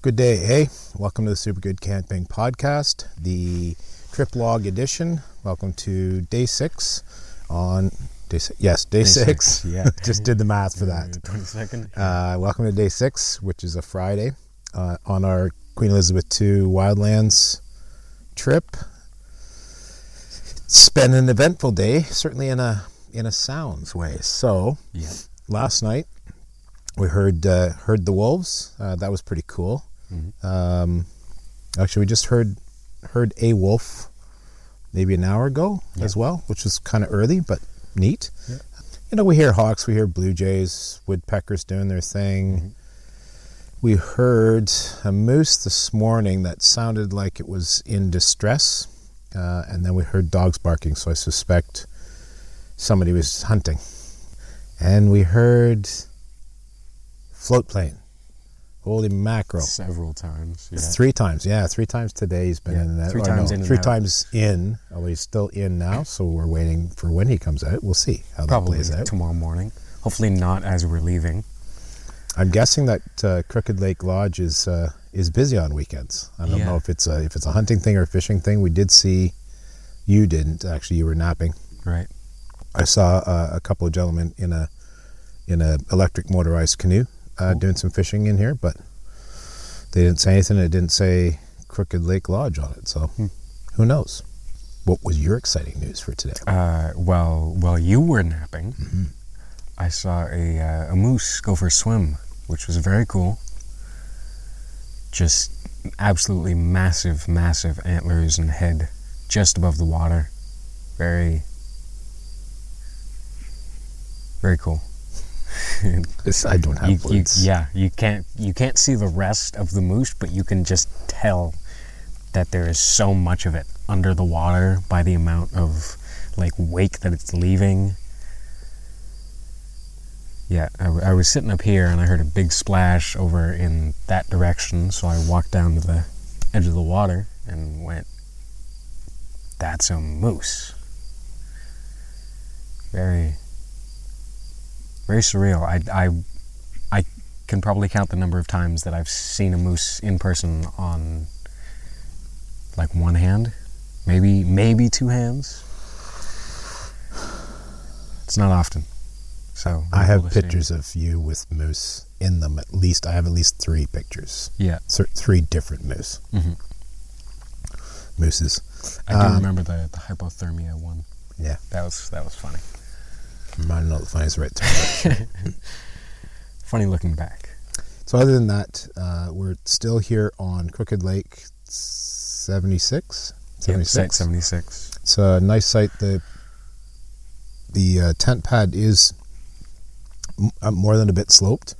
Good day, hey. Welcome to the Super Good Camping Podcast, the trip log edition. Welcome to day six on day six. Yes, day, Day six. six, yeah. Just did the math for that. Twenty second. Uh, welcome to day six, which is a Friday uh, on our Queen Elizabeth II Wildlands trip. It's been an eventful day, certainly in a in a sounds way. So Yeah. last night we heard uh, heard the wolves. Uh, that was pretty cool. Mhm. Um, actually, we just heard heard a wolf maybe an hour ago as well, which was kind of early but neat. Yeah. You know, we hear hawks, we hear blue jays, woodpeckers doing their thing. We heard a moose this morning that sounded like it was in distress, uh, and then we heard dogs barking. So I suspect somebody was hunting. And we heard float plane. Holy mackerel. Several times. Yeah. Three times, yeah, three times today he's been Yeah, in that. three times no, in three out. times in. Although he's still in now, so we're waiting for when he comes out. We'll see how that plays out. tomorrow morning. Hopefully not as we're leaving. I'm guessing that uh, Crooked Lake Lodge is uh, is busy on weekends. I don't Yeah. know if it's a if it's a hunting thing or a fishing thing. We did see, you didn't actually. You were napping. Right. I saw uh, a couple of gentlemen in a in a electric motorized canoe uh, doing some fishing in here, but they didn't say anything. It didn't say Crooked Lake Lodge on it, so Hmm. who knows? What was your exciting news for today? Uh, well, while you were napping, Mm-hmm. I saw a uh, a moose go for a swim, which was very cool. Just absolutely massive, massive antlers and head just above the water. Very, very cool. I don't have you, you, words. yeah, you can't you can't see the rest of the moose, but you can just tell that there is so much of it under the water by the amount of like wake that it's leaving. Yeah, I was sitting up here and I heard a big splash over in that direction, so I walked down to the edge of the water and went, "That's a moose." Very, very surreal. I, I, I can probably count the number of times that I've seen a moose in person on like one hand, maybe maybe two hands. It's not often. So I have pictures of you with moose in them. At least I have at least three pictures. Yeah, Th- Three different moose. Mhm. Mooses. I do Um, remember the, the hypothermia one. Yeah. That was that was funny. I don't know if funny right. Funny looking back. So other than that, uh, we're still here on Crooked Lake 76? 76? Seventy six. It's a nice site. The the uh, tent pad is m- uh, more than a bit sloped,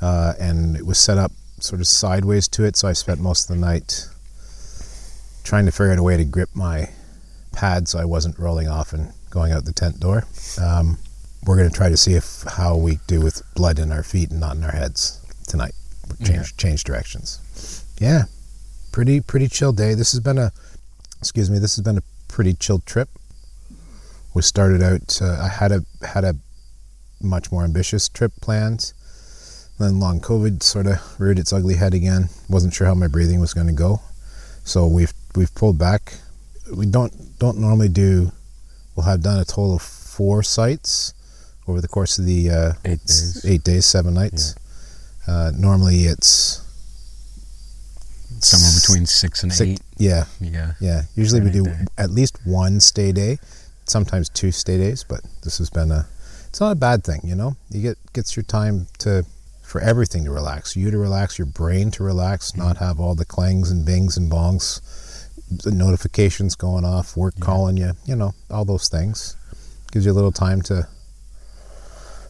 uh, and it was set up sort of sideways to it. So I spent most of the night trying to figure out a way to grip my pad so I wasn't rolling off and going out the tent door. Um, we're going to try to see if how we do with blood in our feet and not in our heads tonight. Change change directions. Yeah, pretty pretty chill day. This has been a excuse me. This has been a pretty chilled trip. We started out. Uh, I had a had a much more ambitious trip planned. Then long COVID sort of reared its ugly head again. Wasn't sure how my breathing was going to go, so we've we've pulled back. We don't don't normally do. We'll have done a total of four sites over the course of the uh, Eight days. eight days, seven nights. Uh, normally it's Somewhere between six and six, eight. Yeah, Yeah. yeah. Usually we do day. at least one stay day, sometimes two stay days, but this has been a it's not a bad thing, you know? You get gets your time to for everything to relax. You to relax, your brain to relax, Mm-hmm. not have all the clangs and bings and bongs, the notifications going off, work Yeah. calling you, you know, all those things. Gives you a little time to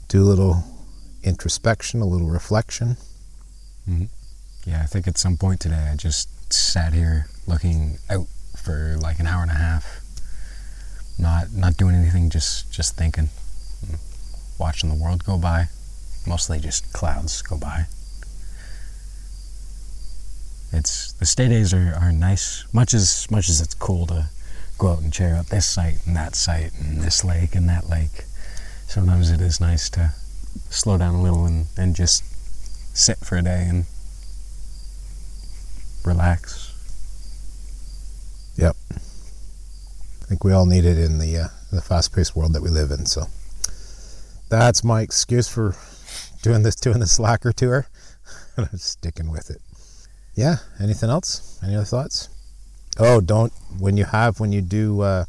do a little introspection, a little reflection. Mm-hmm. Yeah, I think at some point today I just sat here looking out for like an hour and a half, not not doing anything, just just thinking, watching the world go by, mostly just clouds go by. It's the stay days are, are nice, much as much as it's cool to go out and check out this site and that site and this lake and that lake. Sometimes it is nice to slow down a little and, and just sit for a day and relax. Yep. I think we all need it in the uh, the fast-paced world that we live in. So that's my excuse for doing this doing the slacker tour. and I'm sticking with it. Yeah. Anything else? Any other thoughts? Oh, don't when you have when you do uh,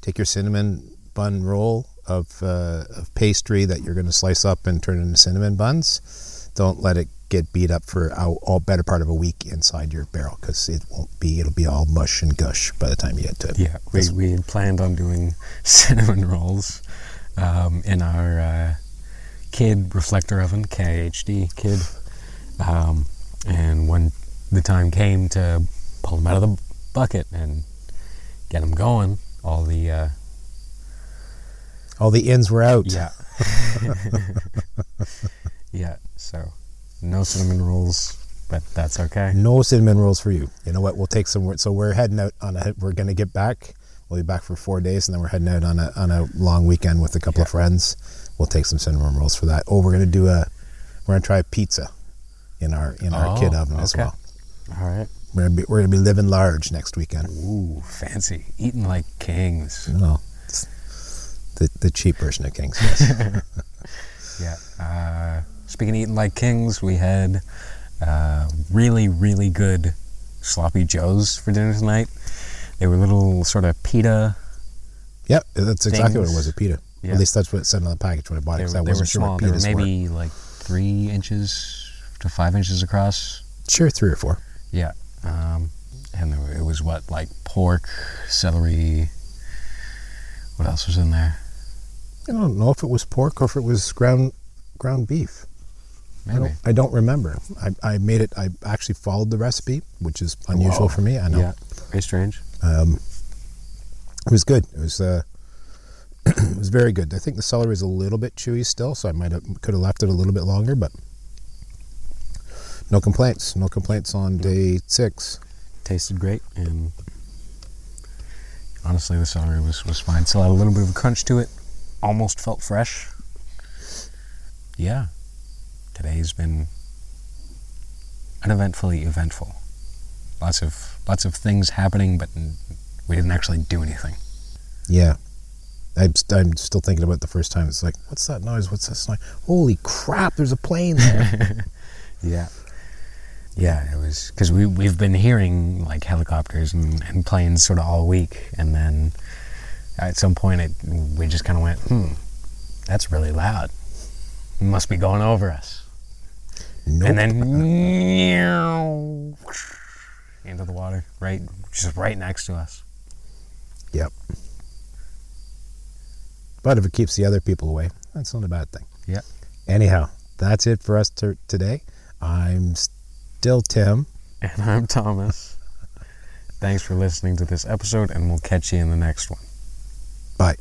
take your cinnamon bun roll of uh, of pastry that you're going to slice up and turn into cinnamon buns. Don't let it get beat up for a, all better part of a week inside your barrel because it won't be. It'll be all mush and gush by the time you get to it. Yeah, we, we had planned on doing cinnamon rolls um, in our uh, kid reflector oven, KHD kid. Um, and when the time came to pull them out of the bucket and get them going, all the uh, all the ins were out. yeah, yeah. So no cinnamon rolls, but that's okay. No cinnamon rolls for you. You know what? We'll take some. So we're heading out on a. We're going to get back. We'll be back for four days, and then we're heading out on a on a long weekend with a couple of friends. We'll take some cinnamon rolls for that. Oh, we're going to do a. We're going to try a pizza in our in our Oh, kid oven as well. All right. We're gonna be we're gonna be living large next weekend. Ooh, fancy. Eating like kings. It's the the cheap version of Kings. Yes. Yeah. Uh, speaking of eating like kings, we had uh, really, really good sloppy joes for dinner tonight. They were little sort of pita. yep, that's exactly what it was. A pita. Yeah. At least that's what it said on the package when I bought They it. 'cause I they wasn't sure small. what They were pitas were. maybe like three inches to five inches across. Sure, three or four. Yeah. Um, and there, were- it was what, like pork, celery. What else was in there? I don't know if it was pork or if it was ground ground beef. I Maybe. don't, I don't remember. I, I made it. I actually followed the recipe, which is unusual Whoa. for me. I know. Yeah. Very strange. Um, it was good. It was. Uh, it was very good. I think the celery is a little bit chewy still, so I might have could have left it a little bit longer, but no complaints. No complaints on day six. tasted great and honestly the celery was, was fine still had a little bit of a crunch to it almost felt fresh yeah today's been uneventfully eventful lots of lots of things happening but we didn't actually do anything Yeah. I'm, I'm still thinking about the first time. It's like, what's that noise? What's that noise? Holy crap! There's a plane there. yeah yeah it was because we, we've been hearing like helicopters and, and planes sort of all week and then at some point it we just kind of went hmm that's really loud it must be going over us nope. and then into the water right just right next to us Yep. But if it keeps the other people away, that's not a bad thing. Yep. Anyhow, that's it for us to, today. I'm still Tim. and i'm thomas thanks for listening to this episode and we'll catch you in the next one Bye.